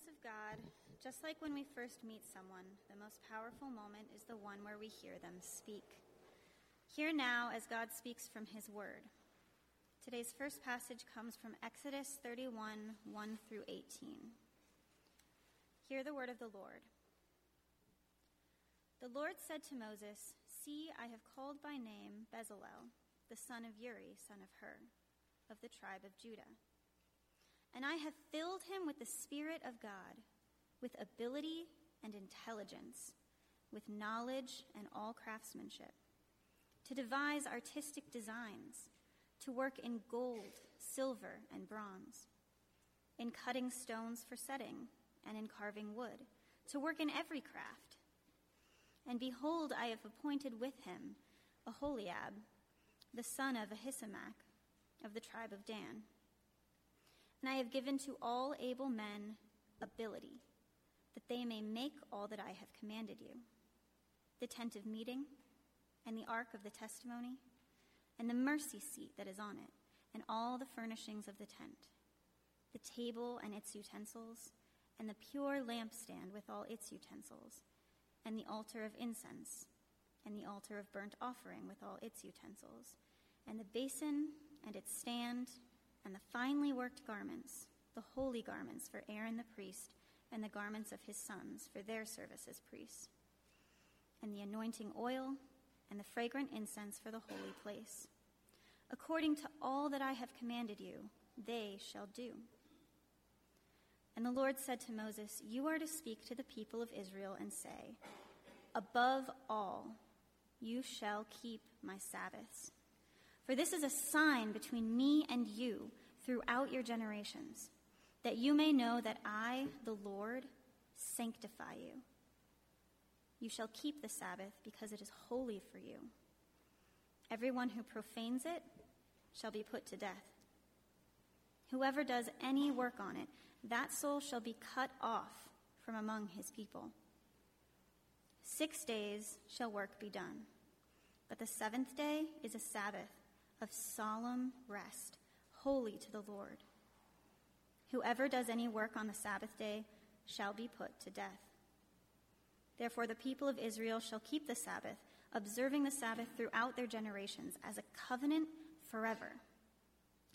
presence of God, just like when we first meet someone, the most powerful moment is the one where we hear them speak. Hear now as God speaks from his word. Today's first passage comes from Exodus 31 1 through 18. Hear the word of the Lord. The Lord said to Moses, See, I have called by name Bezalel, the son of Uri, son of Hur, of the tribe of Judah. And I have filled him with the Spirit of God, with ability and intelligence, with knowledge and all craftsmanship, to devise artistic designs, to work in gold, silver, and bronze, in cutting stones for setting, and in carving wood, to work in every craft. And behold, I have appointed with him Oholiab, the son of Ahisamach, of the tribe of Dan and I have given to all able men ability, that they may make all that I have commanded you. The tent of meeting, and the ark of the testimony, and the mercy seat that is on it, and all the furnishings of the tent, the table and its utensils, and the pure lampstand with all its utensils, and the altar of incense, and the altar of burnt offering with all its utensils, and the basin and its stand and the finely worked garments, the holy garments for Aaron the priest, and the garments of his sons for their service as priests, and the anointing oil, and the fragrant incense for the holy place. According to all that I have commanded you, they shall do. And the Lord said to Moses, You are to speak to the people of Israel and say, Above all, you shall keep my Sabbaths for this is a sign between me and you throughout your generations, that you may know that I, the Lord, sanctify you. You shall keep the Sabbath because it is holy for you. Everyone who profanes it shall be put to death. Whoever does any work on it, that soul shall be cut off from among his people. Six days shall work be done, but the seventh day is a Sabbath of solemn rest, holy to the Lord. Whoever does any work on the Sabbath day shall be put to death. Therefore, the people of Israel shall keep the Sabbath, observing the Sabbath throughout their generations as a covenant forever.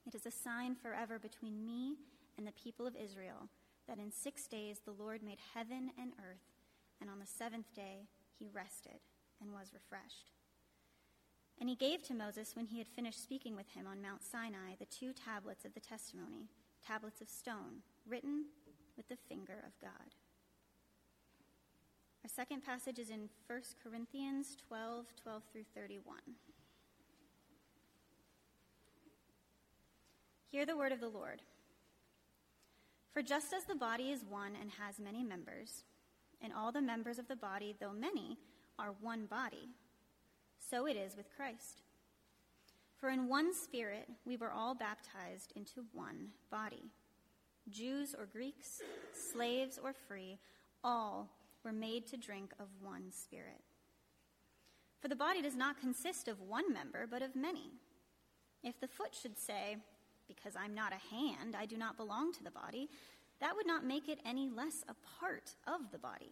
It is a sign forever between me and the people of Israel that in six days the Lord made heaven and earth, and on the seventh day he rested and was refreshed. And he gave to Moses, when he had finished speaking with him on Mount Sinai, the two tablets of the testimony, tablets of stone, written with the finger of God. Our second passage is in 1 Corinthians 12 12 through 31. Hear the word of the Lord. For just as the body is one and has many members, and all the members of the body, though many, are one body, so it is with Christ. For in one spirit we were all baptized into one body. Jews or Greeks, slaves or free, all were made to drink of one spirit. For the body does not consist of one member, but of many. If the foot should say, Because I'm not a hand, I do not belong to the body, that would not make it any less a part of the body.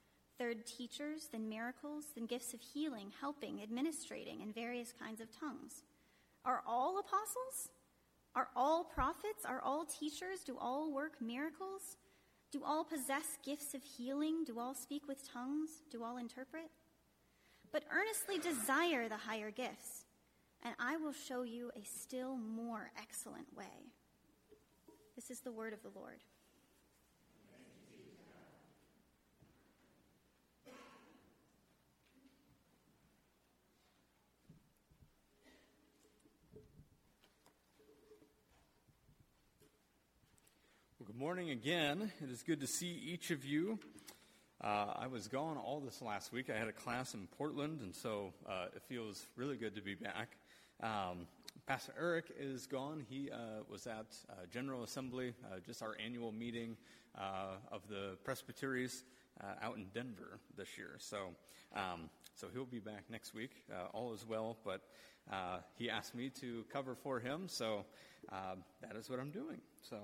third teachers, then miracles, then gifts of healing, helping, administrating, and various kinds of tongues. Are all apostles? Are all prophets? Are all teachers? Do all work miracles? Do all possess gifts of healing? Do all speak with tongues? Do all interpret? But earnestly desire the higher gifts, and I will show you a still more excellent way. This is the word of the Lord. Well, good morning again. It is good to see each of you. Uh, I was gone all this last week. I had a class in Portland, and so uh, it feels really good to be back. Um, Pastor Eric is gone. He uh, was at uh, General Assembly, uh, just our annual meeting uh, of the Presbyteries out in Denver this year. So, um, so he'll be back next week. all is well, but he asked me to cover for him, so that is what I'm doing. So.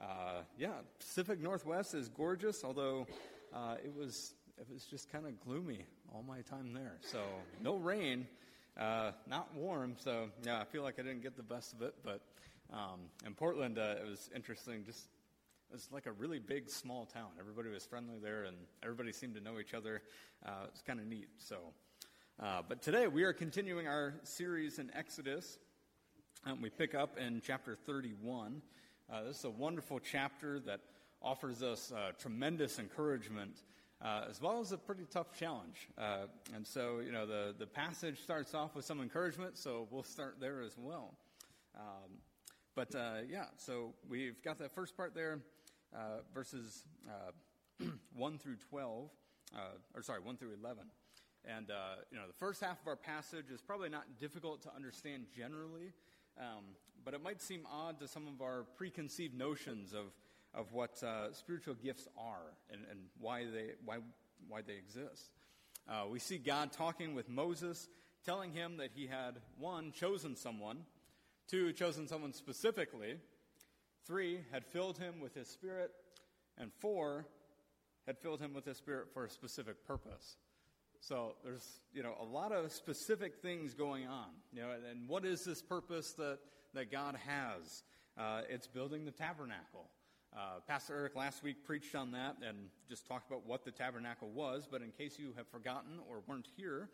Uh, yeah, Pacific Northwest is gorgeous, although uh, it was it was just kind of gloomy all my time there. So no rain, uh, not warm. So yeah, I feel like I didn't get the best of it. But um, in Portland, uh, it was interesting. Just it was like a really big small town. Everybody was friendly there, and everybody seemed to know each other. Uh, it was kind of neat. So. Uh, but today we are continuing our series in Exodus. and we pick up in chapter 31. Uh, this is a wonderful chapter that offers us uh, tremendous encouragement uh, as well as a pretty tough challenge. Uh, and so, you know, the, the passage starts off with some encouragement, so we'll start there as well. Um, but uh, yeah, so we've got that first part there, uh, verses 1 through 12, or sorry, 1 through 11. And, you know, the first half of our passage is probably not difficult to understand generally. Um, but it might seem odd to some of our preconceived notions of, of what uh, spiritual gifts are and, and why, they, why, why they exist. Uh, we see God talking with Moses, telling him that he had, one, chosen someone, two, chosen someone specifically, three, had filled him with his spirit, and four, had filled him with his spirit for a specific purpose. So there's, you know, a lot of specific things going on. You know, and what is this purpose that, that God has? Uh, it's building the tabernacle. Uh, Pastor Eric last week preached on that and just talked about what the tabernacle was, but in case you have forgotten or weren't here,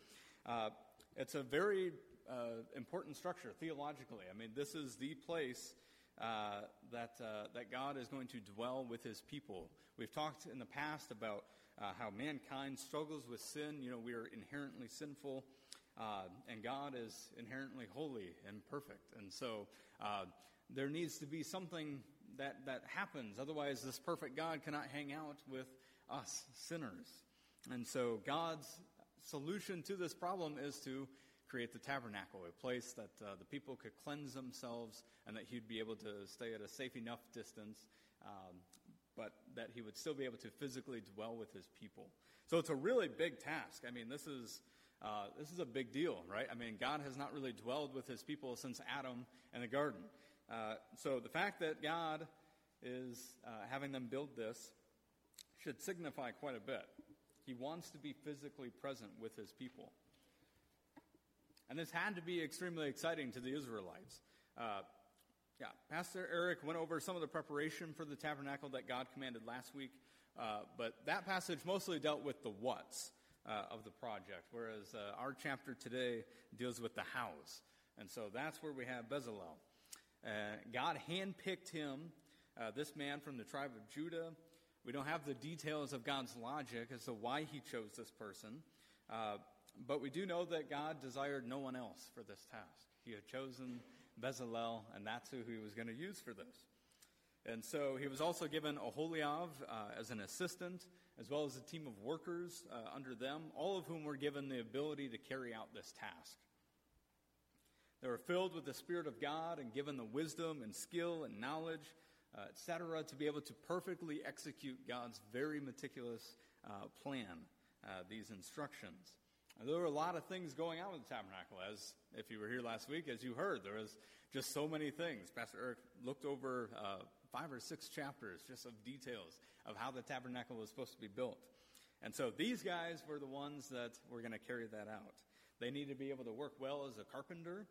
uh, it's a very uh, important structure theologically. I mean, this is the place uh, that, uh, that God is going to dwell with his people. We've talked in the past about uh, how mankind struggles with sin. You know, we are inherently sinful, uh, and God is inherently holy and perfect. And so uh, there needs to be something that, that happens. Otherwise, this perfect God cannot hang out with us sinners. And so God's solution to this problem is to create the tabernacle, a place that uh, the people could cleanse themselves and that he'd be able to stay at a safe enough distance um, but that he would still be able to physically dwell with his people. So it's a really big task. I mean, this is. Uh, this is a big deal, right? I mean, God has not really dwelled with his people since Adam and the garden. Uh, so the fact that God is uh, having them build this should signify quite a bit. He wants to be physically present with his people. And this had to be extremely exciting to the Israelites. Uh, yeah, Pastor Eric went over some of the preparation for the tabernacle that God commanded last week, uh, but that passage mostly dealt with the what's uh, of the project, whereas uh, our chapter today deals with the hows. And so that's where we have Bezalel. Uh, God handpicked him, uh, this man from the tribe of Judah. We don't have the details of God's logic as to why he chose this person, uh, but we do know that God desired no one else for this task. He had chosen Bezalel, and that's who he was going to use for this. And so he was also given Oholiab uh, as an assistant, as well as a team of workers uh, under them, all of whom were given the ability to carry out this task. They were filled with the Spirit of God and given the wisdom and skill and knowledge, uh, etc., to be able to perfectly execute God's very meticulous uh, plan, uh, these instructions. And there were a lot of things going on with the tabernacle, as if you were here last week, as you heard, there was just so many things. Pastor Eric looked over uh, five or six chapters just of details of how the tabernacle was supposed to be built. And so these guys were the ones that were going to carry that out. They needed to be able to work well as a carpenter,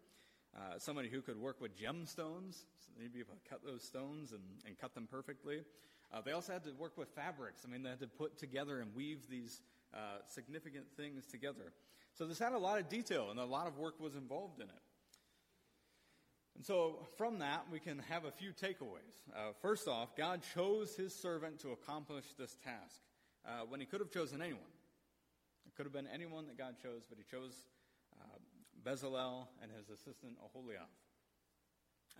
uh, somebody who could work with gemstones. So they need to be able to cut those stones and, and cut them perfectly. Uh, they also had to work with fabrics. I mean, they had to put together and weave these uh, significant things together. So this had a lot of detail, and a lot of work was involved in it. And so from that, we can have a few takeaways. Uh, first off, God chose his servant to accomplish this task uh, when he could have chosen anyone. It could have been anyone that God chose, but he chose uh, Bezalel and his assistant Oholiab,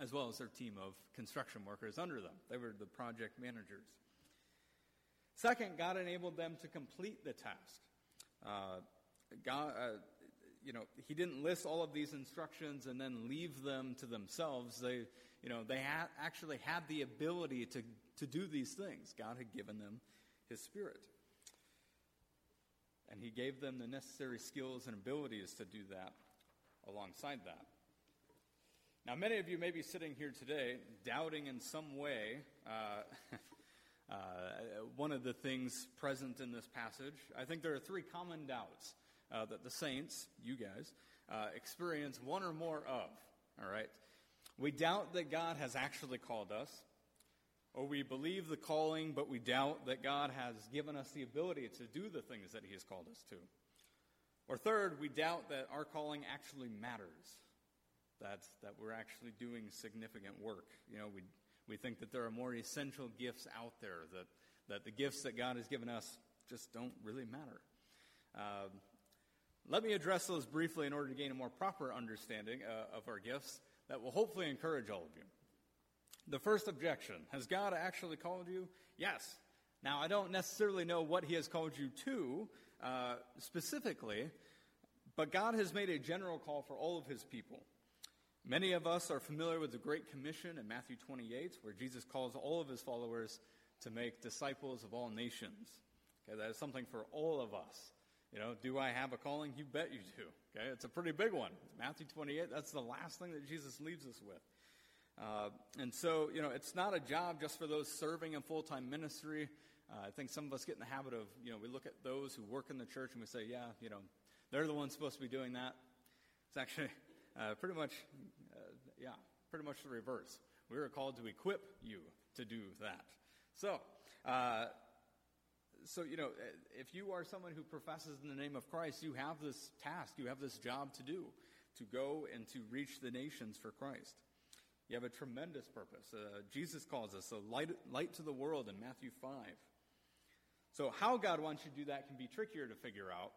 as well as their team of construction workers under them. They were the project managers. Second, God enabled them to complete the task. Uh, God, uh, you know, He didn't list all of these instructions and then leave them to themselves. They, you know, they ha- actually had the ability to, to do these things. God had given them His Spirit. And He gave them the necessary skills and abilities to do that alongside that. Now, many of you may be sitting here today doubting in some way uh, uh, one of the things present in this passage. I think there are three common doubts uh, that the saints, you guys, uh, experience one or more of. All right? We doubt that God has actually called us, or we believe the calling, but we doubt that God has given us the ability to do the things that He has called us to. Or third, we doubt that our calling actually matters, that, that we're actually doing significant work. You know, we, we think that there are more essential gifts out there, that, that the gifts that God has given us just don't really matter. Uh, let me address those briefly in order to gain a more proper understanding uh, of our gifts that will hopefully encourage all of you. The first objection Has God actually called you? Yes. Now, I don't necessarily know what He has called you to uh, specifically, but God has made a general call for all of His people. Many of us are familiar with the Great Commission in Matthew 28, where Jesus calls all of His followers to make disciples of all nations. Okay, that is something for all of us. You know, do I have a calling? You bet you do. Okay, it's a pretty big one. Matthew 28, that's the last thing that Jesus leaves us with. Uh, and so, you know, it's not a job just for those serving in full time ministry. Uh, I think some of us get in the habit of, you know, we look at those who work in the church and we say, yeah, you know, they're the ones supposed to be doing that. It's actually uh, pretty much, uh, yeah, pretty much the reverse. We are called to equip you to do that. So, uh, so, you know, if you are someone who professes in the name of Christ, you have this task, you have this job to do, to go and to reach the nations for Christ. You have a tremendous purpose. Uh, Jesus calls us a light, light to the world in Matthew 5. So, how God wants you to do that can be trickier to figure out.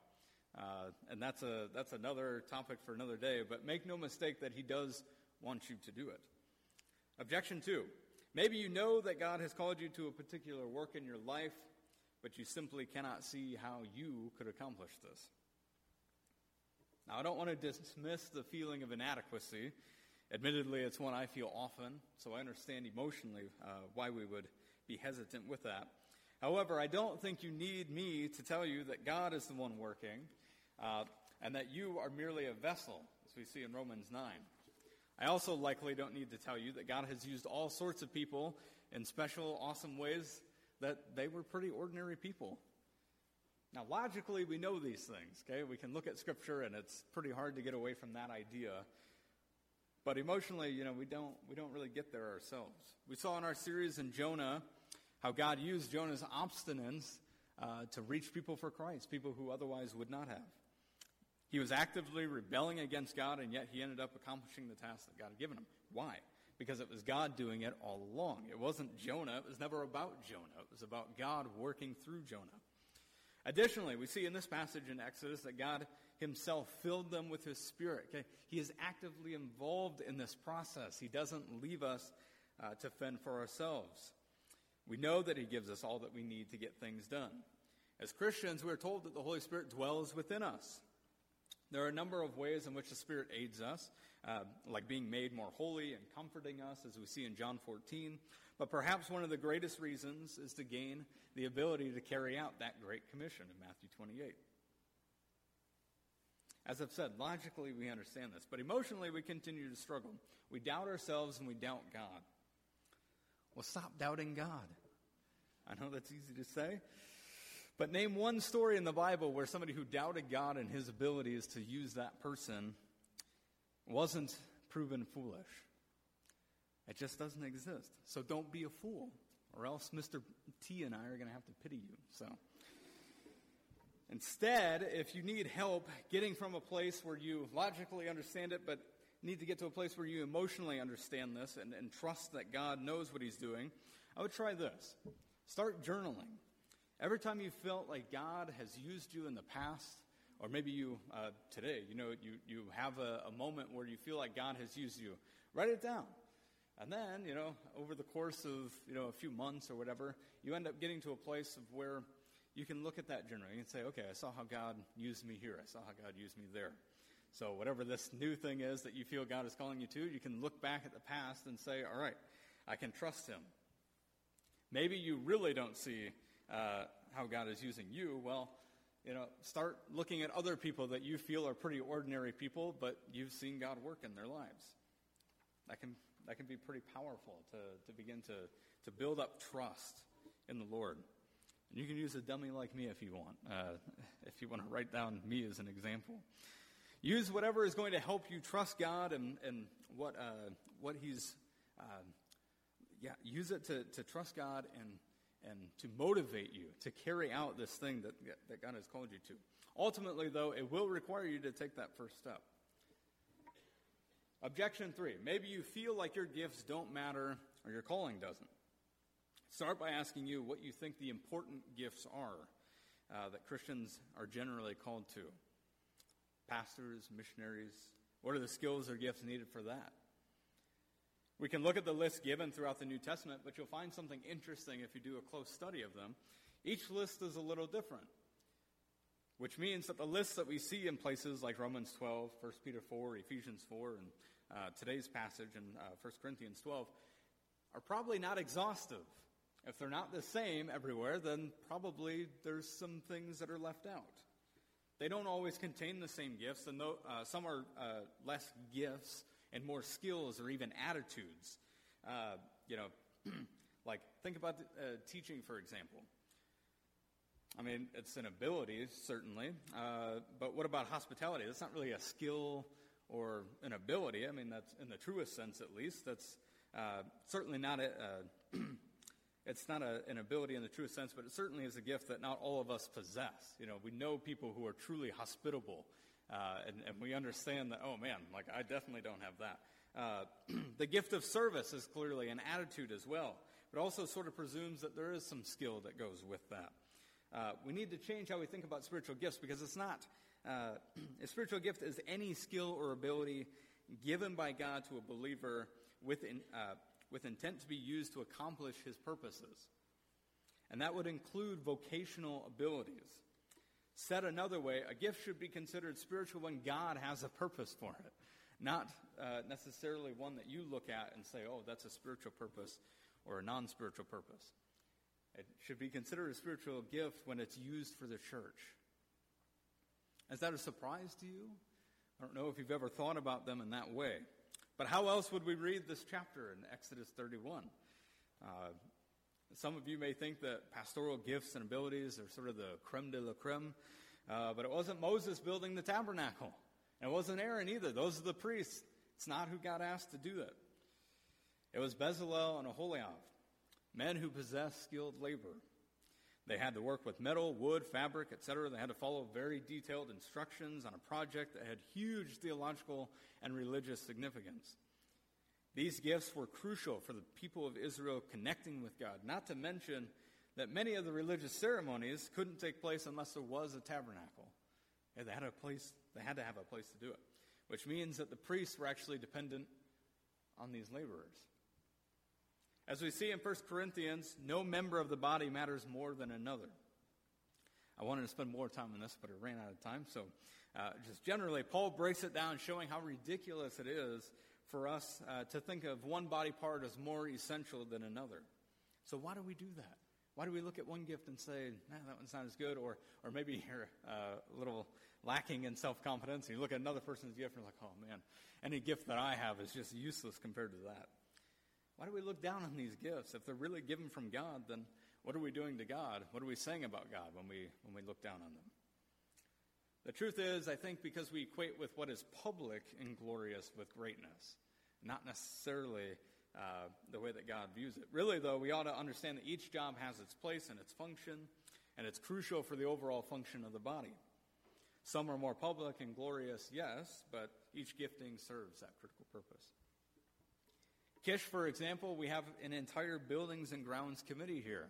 Uh, and that's, a, that's another topic for another day. But make no mistake that He does want you to do it. Objection two. Maybe you know that God has called you to a particular work in your life, but you simply cannot see how you could accomplish this. Now, I don't want to dismiss the feeling of inadequacy. Admittedly, it's one I feel often, so I understand emotionally uh, why we would be hesitant with that. However, I don't think you need me to tell you that God is the one working uh, and that you are merely a vessel, as we see in Romans 9. I also likely don't need to tell you that God has used all sorts of people in special, awesome ways that they were pretty ordinary people. Now, logically, we know these things, okay? We can look at Scripture, and it's pretty hard to get away from that idea. But emotionally, you know, we don't, we don't really get there ourselves. We saw in our series in Jonah how God used Jonah's obstinance uh, to reach people for Christ, people who otherwise would not have. He was actively rebelling against God, and yet he ended up accomplishing the task that God had given him. Why? Because it was God doing it all along. It wasn't Jonah. It was never about Jonah. It was about God working through Jonah. Additionally, we see in this passage in Exodus that God himself filled them with his spirit. Okay? He is actively involved in this process. He doesn't leave us uh, to fend for ourselves. We know that he gives us all that we need to get things done. As Christians, we are told that the Holy Spirit dwells within us. There are a number of ways in which the Spirit aids us uh, like being made more holy and comforting us, as we see in John 14. But perhaps one of the greatest reasons is to gain the ability to carry out that Great Commission in Matthew 28. As I've said, logically we understand this, but emotionally we continue to struggle. We doubt ourselves and we doubt God. Well, stop doubting God. I know that's easy to say, but name one story in the Bible where somebody who doubted God and his abilities to use that person wasn't proven foolish. It just doesn't exist. So don't be a fool, or else Mr. T and I are going to have to pity you. So. Instead, if you need help getting from a place where you logically understand it, but need to get to a place where you emotionally understand this and, and trust that God knows what He's doing, I would try this. Start journaling. Every time you felt like God has used you in the past, or maybe you uh, today, you know, you, you have a, a moment where you feel like God has used you, write it down. And then, you know, over the course of, you know, a few months or whatever, you end up getting to a place of where you can look at that journal and say, okay, I saw how God used me here. I saw how God used me there. So whatever this new thing is that you feel God is calling you to, you can look back at the past and say, all right, I can trust him. Maybe you really don't see uh, how God is using you. Well, you know, start looking at other people that you feel are pretty ordinary people, but you've seen God work in their lives. That can that can be pretty powerful to, to begin to, to build up trust in the Lord. And you can use a dummy like me if you want, uh, if you want to write down me as an example. Use whatever is going to help you trust God and, and what, uh, what He's, uh, yeah, use it to, to trust God and, and to motivate you to carry out this thing that, that God has called you to. Ultimately, though, it will require you to take that first step. Objection three maybe you feel like your gifts don't matter or your calling doesn't. Start by asking you what you think the important gifts are uh, that Christians are generally called to. Pastors, missionaries, what are the skills or gifts needed for that? We can look at the list given throughout the New Testament, but you'll find something interesting if you do a close study of them. Each list is a little different, which means that the lists that we see in places like Romans 12, 1 Peter 4, Ephesians 4, and uh, today's passage in uh, 1 Corinthians 12 are probably not exhaustive. If they're not the same everywhere, then probably there's some things that are left out. They don't always contain the same gifts, and though, uh, some are uh, less gifts and more skills or even attitudes. Uh, you know, like think about uh, teaching, for example. I mean, it's an ability, certainly, but what about hospitality? That's not really a skill or an ability. I mean, that's in the truest sense, at least. That's uh, certainly not a. Uh, it's not a, an ability in the truest sense, but it certainly is a gift that not all of us possess. You know, we know people who are truly hospitable, uh, and, and, we understand that. Oh man, like I definitely don't have that. Uh, the gift of service is clearly an attitude as well, but also sort of presumes that there is some skill that goes with that. Uh, we need to change how we think about spiritual gifts because it's not uh, a spiritual gift is any skill or ability given by God to a believer with, in, uh, with intent to be used to accomplish his purposes. And that would include vocational abilities. Said another way, a gift should be considered spiritual when God has a purpose for it, not uh, necessarily one that you look at and say, oh, that's a spiritual purpose or a non spiritual purpose. It should be considered a spiritual gift when it's used for the church is that a surprise to you? I don't know if you've ever thought about them in that way. But how else would we read this chapter in Exodus 31? Uh, some of you may think that pastoral gifts and abilities are sort of the creme de la creme, uh, but it wasn't Moses building the tabernacle. And it wasn't Aaron either. Those are the priests. It's not who got asked to do that. It was Bezalel and Oholiab, men who possessed skilled labor. They had to work with metal, wood, fabric, etc. They had to follow very detailed instructions on a project that had huge theological and religious significance. These gifts were crucial for the people of Israel connecting with God, not to mention that many of the religious ceremonies couldn't take place unless there was a tabernacle. They had a place, they had to have a place to do it, which means that the priests were actually dependent on these laborers. As we see in 1 Corinthians, no member of the body matters more than another. I wanted to spend more time on this, but I ran out of time. So, uh, just generally, Paul breaks it down, showing how ridiculous it is for us uh, to think of one body part as more essential than another. So why do we do that? Why do we look at one gift and say, nah, that one's not as good? Or, or maybe you're uh, a little lacking in self confidence, and you look at another person's gift and you're like, oh man, any gift that I have is just useless compared to that. Why do we look down on these gifts? If they're really given from God, then what are we doing to God? What are we saying about God when we, when we look down on them? The truth is, I think because we equate with what is public and glorious with greatness, not necessarily uh, the way that God views it. Really, though, we ought to understand that each job has its place and its function, and it's crucial for the overall function of the body. Some are more public and glorious, yes, but each gifting serves that critical purpose. Kish, for example, we have an entire buildings and grounds committee here.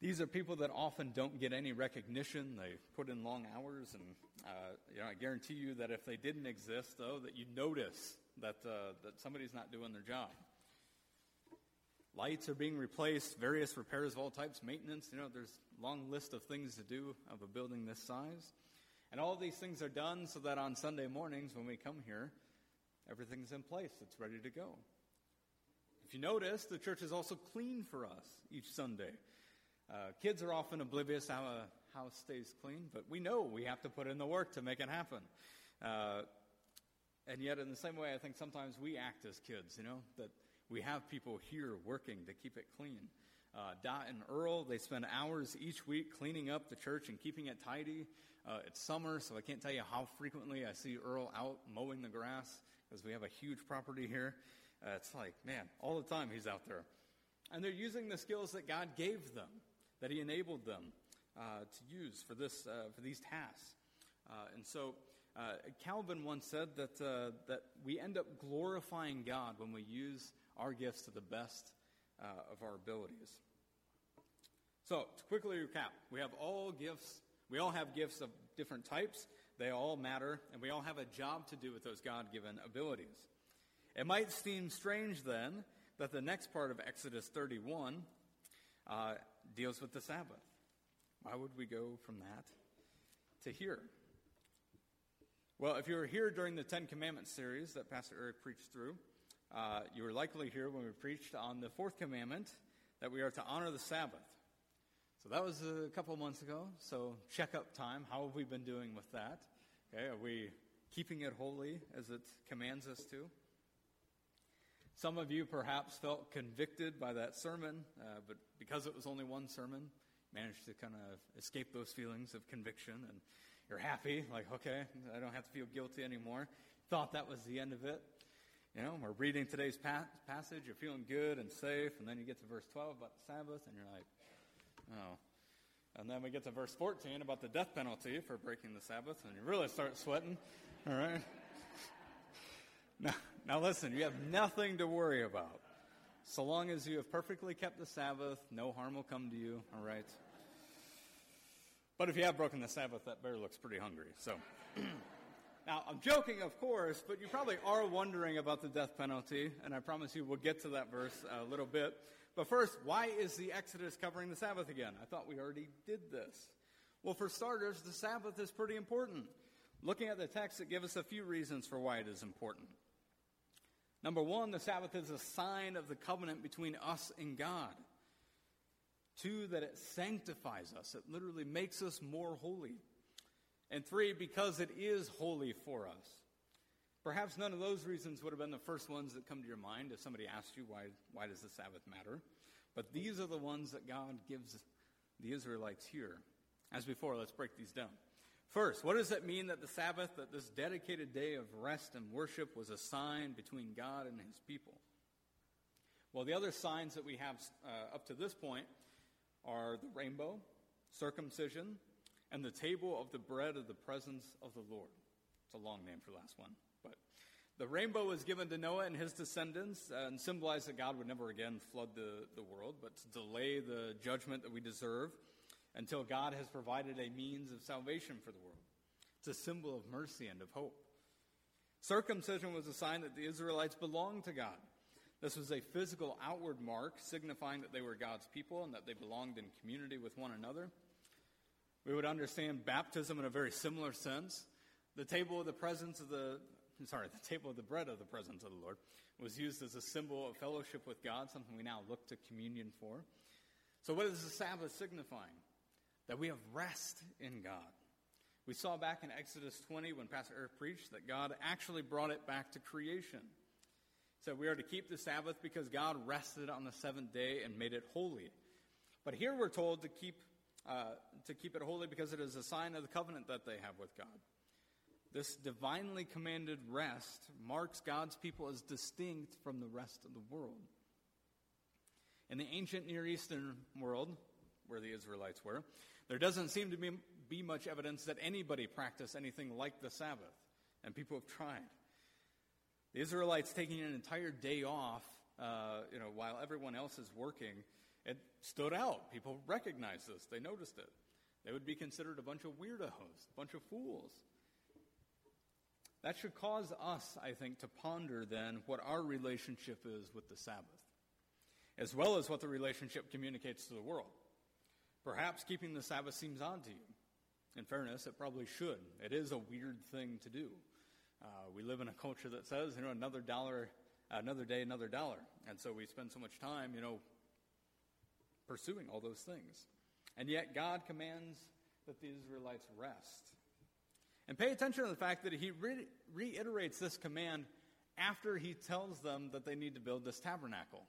These are people that often don't get any recognition. They put in long hours, and uh, you know, I guarantee you that if they didn't exist, though, that you'd notice that uh, that somebody's not doing their job. Lights are being replaced, various repairs of all types, maintenance. You know, there's a long list of things to do of a building this size, and all these things are done so that on Sunday mornings when we come here, Everything's in place, it's ready to go. If you notice, the church is also clean for us each Sunday. Uh, kids are often oblivious how a house stays clean, but we know we have to put in the work to make it happen. Uh, and yet, in the same way, I think sometimes we act as kids, you know, that we have people here working to keep it clean. Uh, Dot and Earl, they spend hours each week cleaning up the church and keeping it tidy. Uh, it's summer, so I can't tell you how frequently I see Earl out mowing the grass because we have a huge property here. Uh, it's like, man, all the time he's out there. And they're using the skills that God gave them, that He enabled them uh, to use for, this, uh, for these tasks. Uh, and so uh, Calvin once said that, uh, that we end up glorifying God when we use our gifts to the best of our abilities. So, to quickly recap, we have all gifts, we all have gifts of different types. They all matter, and we all have a job to do with those God given abilities. It might seem strange then that the next part of Exodus 31 uh, deals with the Sabbath. Why would we go from that to here? Well, if you were here during the Ten Commandments series that Pastor Eric preached through, uh, you were likely here when we preached on the fourth commandment that we are to honor the Sabbath. So that was a couple months ago. So check up time. How have we been doing with that? Okay, are we keeping it holy as it commands us to? Some of you perhaps felt convicted by that sermon, uh, but because it was only one sermon, managed to kind of escape those feelings of conviction and you're happy, like, okay, I don't have to feel guilty anymore. Thought that was the end of it. You know, we're reading today's pa- passage, you're feeling good and safe, and then you get to verse 12 about the Sabbath, and you're like, Oh. And then we get to verse 14 about the death penalty for breaking the Sabbath, and you really start sweating. All right? Now, now listen, you have nothing to worry about. So long as you have perfectly kept the Sabbath, no harm will come to you, all right? But if you have broken the Sabbath, that bear looks pretty hungry. So, now I'm joking, of course, but you probably are wondering about the death penalty, and I promise you we'll get to that verse a little bit. But first, why is the Exodus covering the Sabbath again? I thought we already did this. Well, for starters, the Sabbath is pretty important. Looking at the text, it gives us a few reasons for why it is important. Number one, the Sabbath is a sign of the covenant between us and God. Two, that it sanctifies us. It literally makes us more holy. And three, because it is holy for us. Perhaps none of those reasons would have been the first ones that come to your mind if somebody asked you, why, why does the Sabbath matter? But these are the ones that God gives the Israelites here. As before, let's break these down. First, what does it mean that the Sabbath, that this dedicated day of rest and worship, was a sign between God and his people? Well, the other signs that we have uh, up to this point are the rainbow, circumcision, and the table of the bread of the presence of the Lord. It's a long name for the last one. But the rainbow was given to Noah and his descendants uh, and symbolized that God would never again flood the, the world, but to delay the judgment that we deserve until God has provided a means of salvation for the world. It's a symbol of mercy and of hope. Circumcision was a sign that the Israelites belonged to God. This was a physical outward mark signifying that they were God's people and that they belonged in community with one another. We would understand baptism in a very similar sense. The table of the presence of the sorry, the table of the bread of the presence of the Lord, was used as a symbol of fellowship with God, something we now look to communion for. So, what is the Sabbath signifying? That we have rest in God. We saw back in Exodus 20 when Pastor Eric preached that God actually brought it back to creation. So we are to keep the Sabbath because God rested on the seventh day and made it holy. But here we're told to keep, uh, to keep it holy because it is a sign of the covenant that they have with God. This divinely commanded rest marks God's people as distinct from the rest of the world. In the ancient Near Eastern world, where the Israelites were, there doesn't seem to be, be much evidence that anybody practiced anything like the Sabbath, and people have tried. The Israelites taking an entire day off, uh, you know, while everyone else is working, it stood out. People recognized this. They noticed it. They would be considered a bunch of weirdos, a bunch of fools. That should cause us, I think, to ponder then what our relationship is with the Sabbath, as well as what the relationship communicates to the world. Perhaps keeping the Sabbath seems odd to you. In fairness, it probably should. It is a weird thing to do. Uh, we live in a culture that says, you know, another dollar, another day, another dollar. And so we spend so much time, you know, pursuing all those things. And yet God commands that the Israelites rest. And pay attention to the fact that he re- reiterates this command after he tells them that they need to build this tabernacle.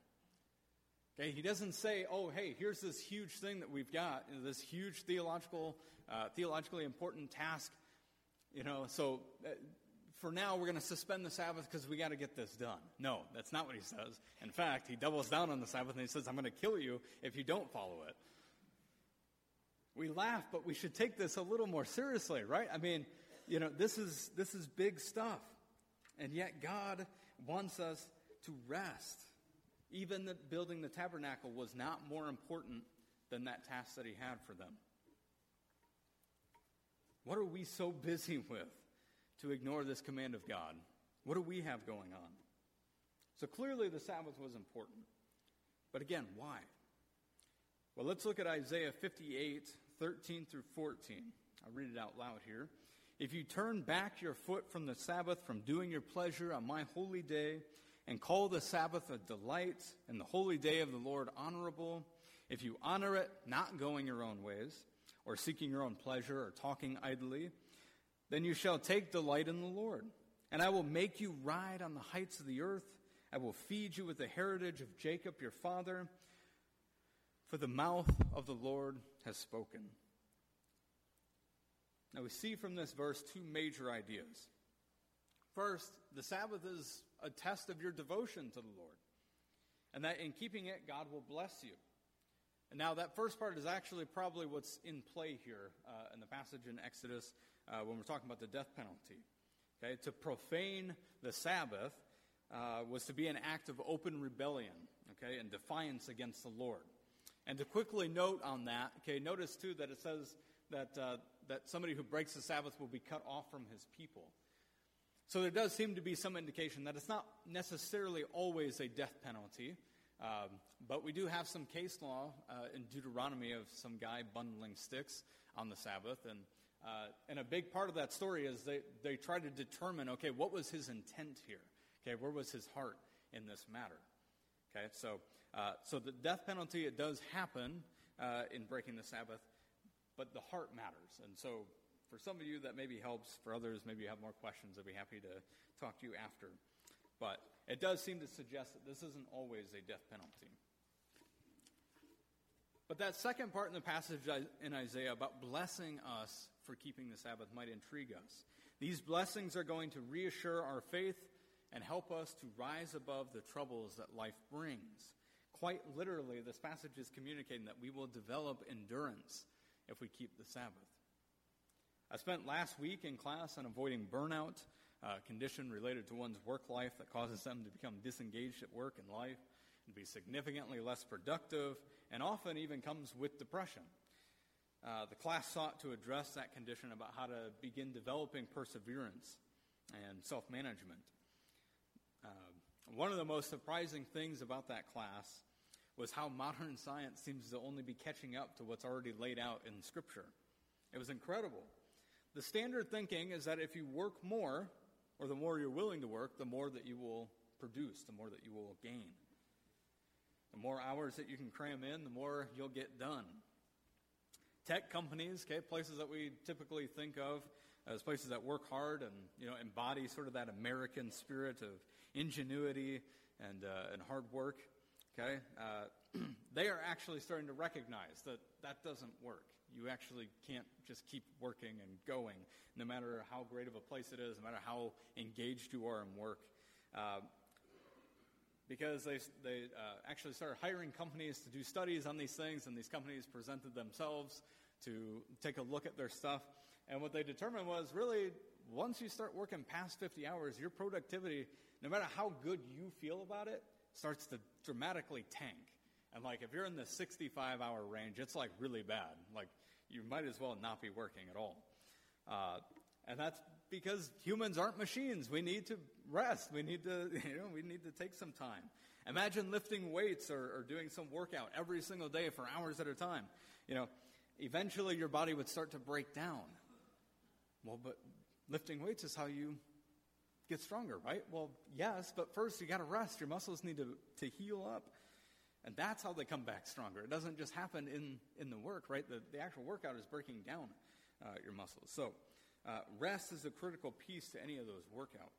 Okay, he doesn't say, "Oh, hey, here's this huge thing that we've got, this huge theological, uh, theologically important task." You know, so uh, for now we're going to suspend the Sabbath because we got to get this done. No, that's not what he says. In fact, he doubles down on the Sabbath and he says, "I'm going to kill you if you don't follow it." We laugh, but we should take this a little more seriously, right? I mean, you know, this is, this is big stuff. And yet God wants us to rest. Even the, building the tabernacle was not more important than that task that he had for them. What are we so busy with to ignore this command of God? What do we have going on? So clearly the Sabbath was important. But again, why? Well, let's look at Isaiah 58, 13 through 14. I'll read it out loud here. If you turn back your foot from the Sabbath, from doing your pleasure on my holy day, and call the Sabbath a delight, and the holy day of the Lord honorable, if you honor it, not going your own ways, or seeking your own pleasure, or talking idly, then you shall take delight in the Lord. And I will make you ride on the heights of the earth. I will feed you with the heritage of Jacob your father, for the mouth of the Lord has spoken. Now we see from this verse two major ideas. First, the Sabbath is a test of your devotion to the Lord, and that in keeping it, God will bless you. And now, that first part is actually probably what's in play here uh, in the passage in Exodus uh, when we're talking about the death penalty. Okay, to profane the Sabbath uh, was to be an act of open rebellion, okay, and defiance against the Lord. And to quickly note on that, okay, notice too that it says that uh, that somebody who breaks the Sabbath will be cut off from his people. So there does seem to be some indication that it's not necessarily always a death penalty, um, but we do have some case law uh, in Deuteronomy of some guy bundling sticks on the Sabbath. And, uh, and a big part of that story is they, they try to determine okay, what was his intent here? Okay, where was his heart in this matter? Okay, so, uh, so the death penalty, it does happen uh, in breaking the Sabbath but the heart matters. And so for some of you, that maybe helps. For others, maybe you have more questions. I'd be happy to talk to you after. But it does seem to suggest that this isn't always a death penalty. But that second part in the passage in Isaiah about blessing us for keeping the Sabbath might intrigue us. These blessings are going to reassure our faith and help us to rise above the troubles that life brings. Quite literally, this passage is communicating that we will develop endurance if we keep the Sabbath. I spent last week in class on avoiding burnout, a condition related to one's work life that causes them to become disengaged at work and life and be significantly less productive and often even comes with depression. Uh, the class sought to address that condition about how to begin developing perseverance and self management. Uh, one of the most surprising things about that class was how modern science seems to only be catching up to what's already laid out in Scripture. It was incredible. The standard thinking is that if you work more, or the more you're willing to work, the more that you will produce, the more that you will gain. The more hours that you can cram in, the more you'll get done. Tech companies, okay, places that we typically think of as places that work hard and you know embody sort of that American spirit of ingenuity and uh, and hard work. Okay, uh, they are actually starting to recognize that that doesn't work. You actually can't just keep working and going, no matter how great of a place it is, no matter how engaged you are in work. Uh, because they, they uh, actually started hiring companies to do studies on these things, and these companies presented themselves to take a look at their stuff. And what they determined was really, once you start working past 50 hours, your productivity, no matter how good you feel about it, starts to dramatically tank. And like if you're in the 65 hour range, it's like really bad. Like you might as well not be working at all. Uh, and that's because humans aren't machines. We need to rest. We need to, you know, we need to take some time. Imagine lifting weights or, or doing some workout every single day for hours at a time. You know, eventually your body would start to break down. Well, but lifting weights is how you get stronger, right? Well, yes, but first you got to rest. Your muscles need to, to heal up. And that's how they come back stronger. It doesn't just happen in, in the work, right? The, the actual workout is breaking down uh, your muscles. So, uh, rest is a critical piece to any of those workouts.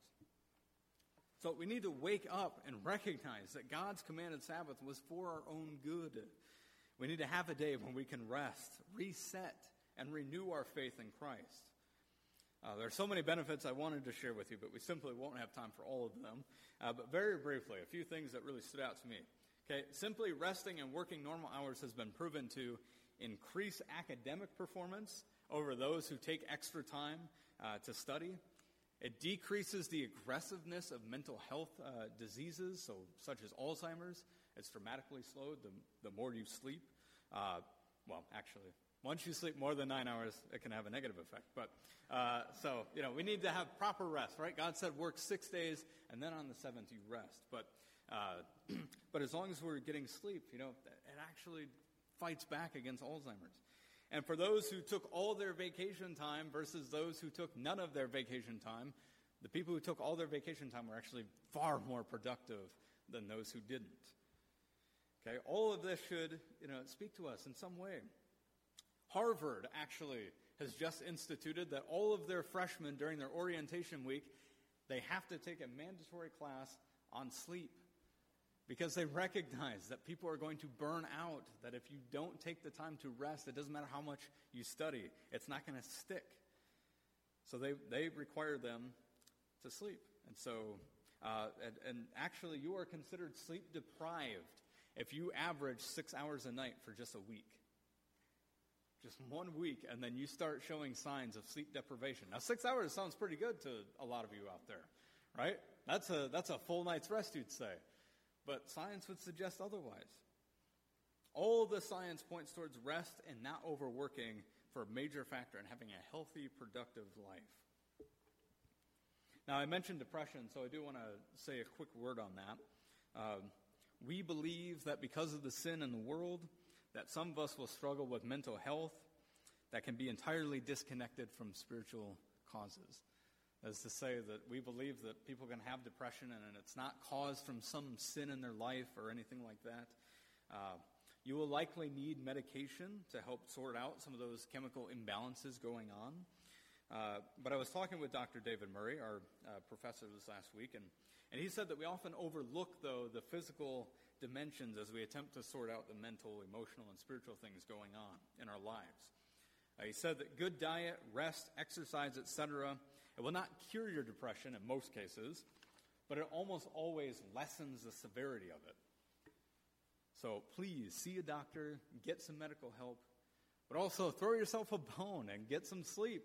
So, we need to wake up and recognize that God's commanded Sabbath was for our own good. We need to have a day when we can rest, reset, and renew our faith in Christ. Uh, there are so many benefits I wanted to share with you, but we simply won't have time for all of them. Uh, but very briefly, a few things that really stood out to me. Okay, simply resting and working normal hours has been proven to increase academic performance over those who take extra time uh, to study. It decreases the aggressiveness of mental health uh, diseases, so such as Alzheimer's. It's dramatically slowed the, the more you sleep. Uh, well, actually, once you sleep more than nine hours, it can have a negative effect. But uh, so, you know, we need to have proper rest, right? God said work six days, and then on the seventh you rest. But uh, but as long as we're getting sleep, you know, it actually fights back against Alzheimer's. And for those who took all their vacation time versus those who took none of their vacation time, the people who took all their vacation time were actually far more productive than those who didn't. Okay, all of this should, you know, speak to us in some way. Harvard actually has just instituted that all of their freshmen during their orientation week, they have to take a mandatory class on sleep because they recognize that people are going to burn out, that if you don't take the time to rest, it doesn't matter how much you study, it's not going to stick. So they, they require them to sleep. And so, uh, and, and actually, you are considered sleep deprived if you average six hours a night for just a week. Just one week, and then you start showing signs of sleep deprivation. Now, six hours sounds pretty good to a lot of you out there, right? That's a, that's a full night's rest, you'd say but science would suggest otherwise. All the science points towards rest and not overworking for a major factor in having a healthy, productive life. Now, I mentioned depression, so I do want to say a quick word on that. Uh, we believe that because of the sin in the world, that some of us will struggle with mental health that can be entirely disconnected from spiritual causes as to say that we believe that people can have depression and it's not caused from some sin in their life or anything like that. Uh, you will likely need medication to help sort out some of those chemical imbalances going on. Uh, but I was talking with Dr. David Murray, our uh, professor this last week, and, and he said that we often overlook, though, the physical dimensions as we attempt to sort out the mental, emotional, and spiritual things going on in our lives. Uh, he said that good diet, rest, exercise, etc., it will not cure your depression in most cases, but it almost always lessens the severity of it. So please see a doctor, get some medical help, but also throw yourself a bone and get some sleep.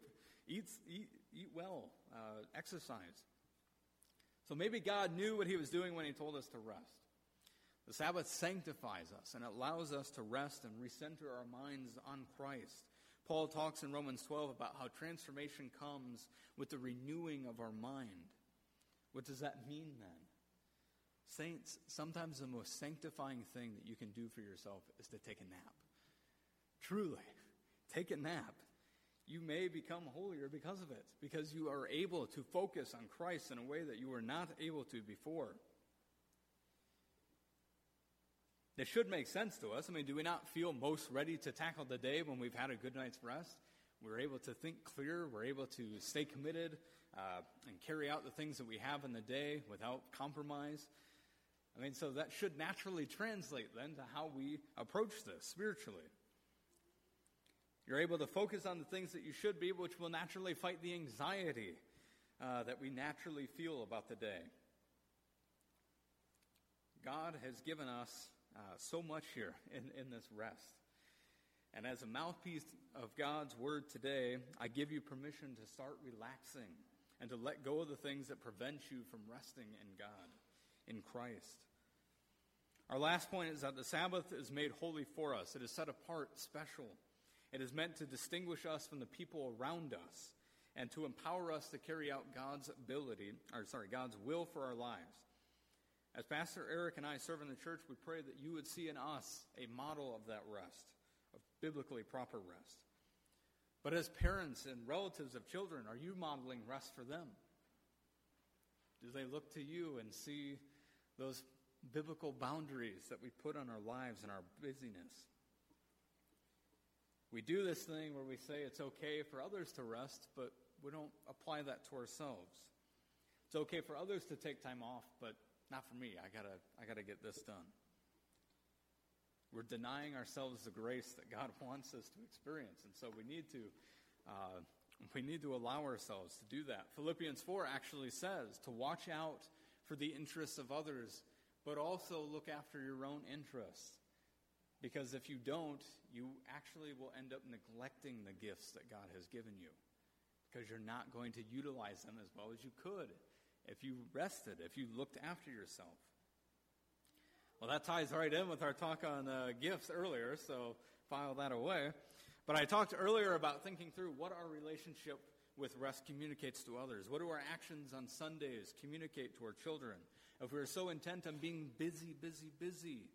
Eat, eat, eat well, uh, exercise. So maybe God knew what he was doing when he told us to rest. The Sabbath sanctifies us and allows us to rest and recenter our minds on Christ. Paul talks in Romans 12 about how transformation comes with the renewing of our mind. What does that mean then? Saints, sometimes the most sanctifying thing that you can do for yourself is to take a nap. Truly, take a nap. You may become holier because of it, because you are able to focus on Christ in a way that you were not able to before. This should make sense to us. I mean, do we not feel most ready to tackle the day when we've had a good night's rest? We're able to think clear. We're able to stay committed uh, and carry out the things that we have in the day without compromise. I mean, so that should naturally translate then to how we approach this spiritually. You're able to focus on the things that you should be, which will naturally fight the anxiety uh, that we naturally feel about the day. God has given us uh, so much here in, in this rest. And as a mouthpiece of God's word today, I give you permission to start relaxing and to let go of the things that prevent you from resting in God, in Christ. Our last point is that the Sabbath is made holy for us. It is set apart, special. It is meant to distinguish us from the people around us and to empower us to carry out God's ability, or sorry, God's will for our lives. As Pastor Eric and I serve in the church, we pray that you would see in us a model of that rest, of biblically proper rest. But as parents and relatives of children, are you modeling rest for them? Do they look to you and see those biblical boundaries that we put on our lives and our busyness? We do this thing where we say it's okay for others to rest, but we don't apply that to ourselves. It's okay for others to take time off, but not for me. I gotta, I gotta get this done. We're denying ourselves the grace that God wants us to experience, and so we need to, uh, we need to allow ourselves to do that. Philippians four actually says to watch out for the interests of others, but also look after your own interests. Because if you don't, you actually will end up neglecting the gifts that God has given you. Because you're not going to utilize them as well as you could if you rested, if you looked after yourself. Well, that ties right in with our talk on uh, gifts earlier, so file that away. But I talked earlier about thinking through what our relationship with rest communicates to others. What do our actions on Sundays communicate to our children? If we're so intent on being busy, busy, busy,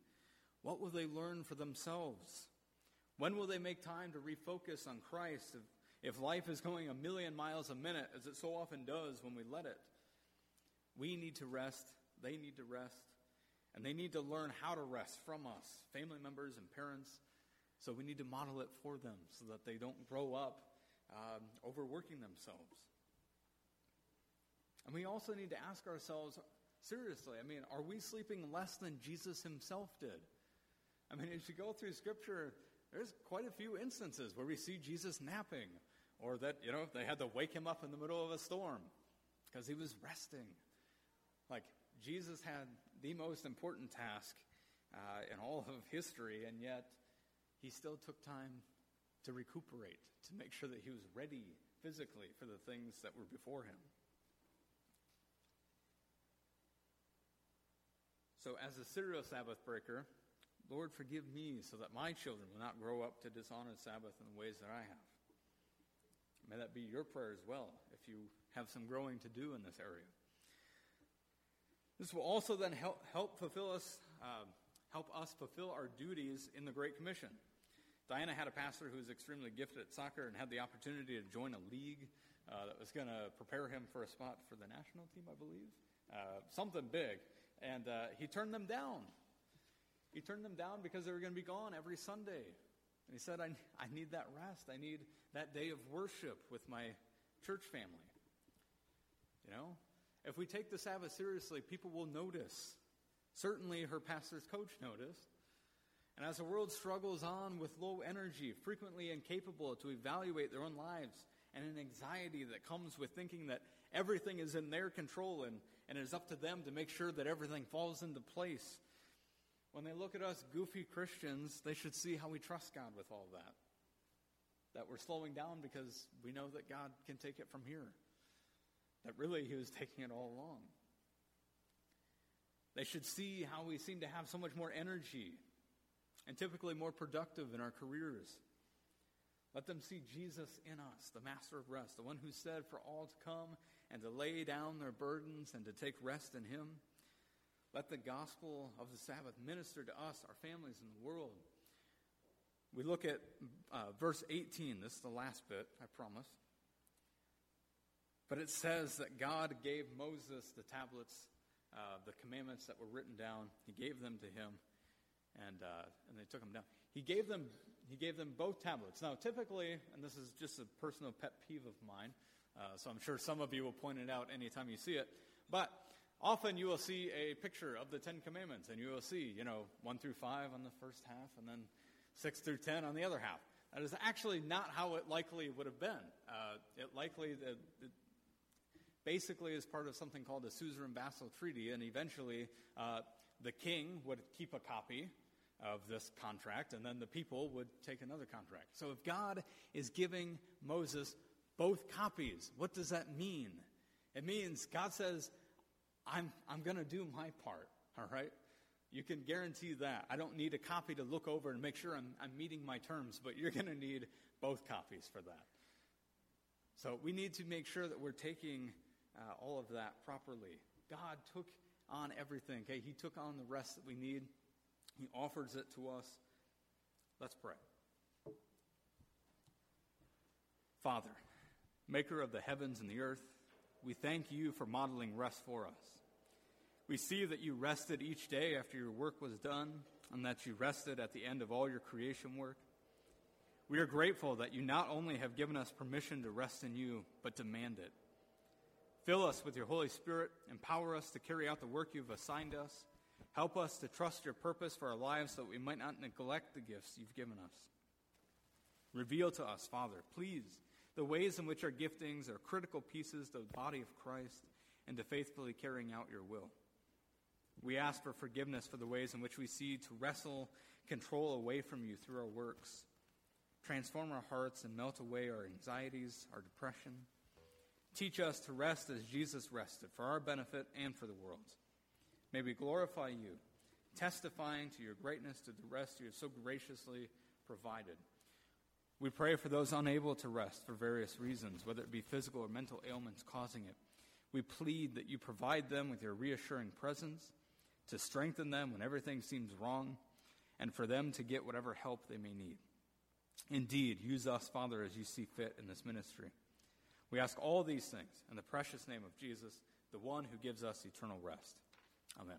what will they learn for themselves? When will they make time to refocus on Christ if, if life is going a million miles a minute, as it so often does when we let it? We need to rest, they need to rest, and they need to learn how to rest from us, family members and parents. So we need to model it for them so that they don't grow up um, overworking themselves. And we also need to ask ourselves seriously I mean, are we sleeping less than Jesus himself did? I mean, as you go through Scripture, there's quite a few instances where we see Jesus napping, or that, you know, they had to wake him up in the middle of a storm because he was resting. Like, Jesus had the most important task uh, in all of history, and yet he still took time to recuperate, to make sure that he was ready physically for the things that were before him. So, as a serial Sabbath breaker, Lord, forgive me so that my children will not grow up to dishonor Sabbath in the ways that I have. May that be your prayer as well, if you have some growing to do in this area. This will also then help, help fulfill us, uh, help us fulfill our duties in the Great Commission. Diana had a pastor who was extremely gifted at soccer and had the opportunity to join a league uh, that was going to prepare him for a spot for the national team, I believe. Uh, something big. And uh, he turned them down. He turned them down because they were going to be gone every Sunday. And he said, I, I need that rest. I need that day of worship with my church family. You know, if we take the Sabbath seriously, people will notice. Certainly, her pastor's coach noticed. And as the world struggles on with low energy, frequently incapable to evaluate their own lives, and an anxiety that comes with thinking that everything is in their control and, and it is up to them to make sure that everything falls into place. When they look at us goofy Christians, they should see how we trust God with all that. That we're slowing down because we know that God can take it from here that really he was taking it all along. They should see how we seem to have so much more energy and typically more productive in our careers. Let them see Jesus in us, the master of rest, the one who said for all to come and to lay down their burdens and to take rest in him. Let the gospel of the Sabbath minister to us, our families, and the world. we look at uh, verse 18. This is the last bit, I promise. But it says that God gave Moses the tablets, uh, the commandments that were written down. He gave them to him, and, uh, and they took them down. He gave them, he gave them both tablets. Now, typically, and this is just a personal pet peeve of mine, uh, so I'm sure some of you will point it out anytime you see it, but often you will see a picture of the Ten Commandments, and you will see, you know, 1 through 5 on the first half, and then 6 through 10 on the other half. That is actually not how it likely would have been. Uh, it likely, the, the, basically is part of something called the Suzerain-Vassal Treaty, and eventually uh, the king would keep a copy of this contract, and then the people would take another contract. So if God is giving Moses both copies, what does that mean? It means God says, I'm, I'm going to do my part, all right? You can guarantee that. I don't need a copy to look over and make sure I'm, I'm meeting my terms, but you're going to need both copies for that. So we need to make sure that we're taking uh, all of that properly. God took on everything. Okay, He took on the rest that we need. He offers it to us. Let's pray. Father, maker of the heavens and the earth, we thank you for modeling rest for us. We see that you rested each day after your work was done, and that you rested at the end of all your creation work. We are grateful that you not only have given us permission to rest in you, but demand it. Fill us with your Holy Spirit. Empower us to carry out the work you've assigned us. Help us to trust your purpose for our lives so that we might not neglect the gifts you've given us. Reveal to us, Father, please, the ways in which our giftings are critical pieces to the body of Christ and to faithfully carrying out your will. We ask for forgiveness for the ways in which we see to wrestle control away from you through our works. Transform our hearts and melt away our anxieties, our depression Teach us to rest as Jesus rested, for our benefit and for the world's. May we glorify you, testifying to your greatness to the rest you have so graciously provided. We pray for those unable to rest for various reasons, whether it be physical or mental ailments causing it. We plead that you provide them with your reassuring presence, to strengthen them when everything seems wrong, and for them to get whatever help they may need. Indeed, use us, Father, as you see fit in this ministry. We ask all these things in the precious name of Jesus, the one who gives us eternal rest. Amen.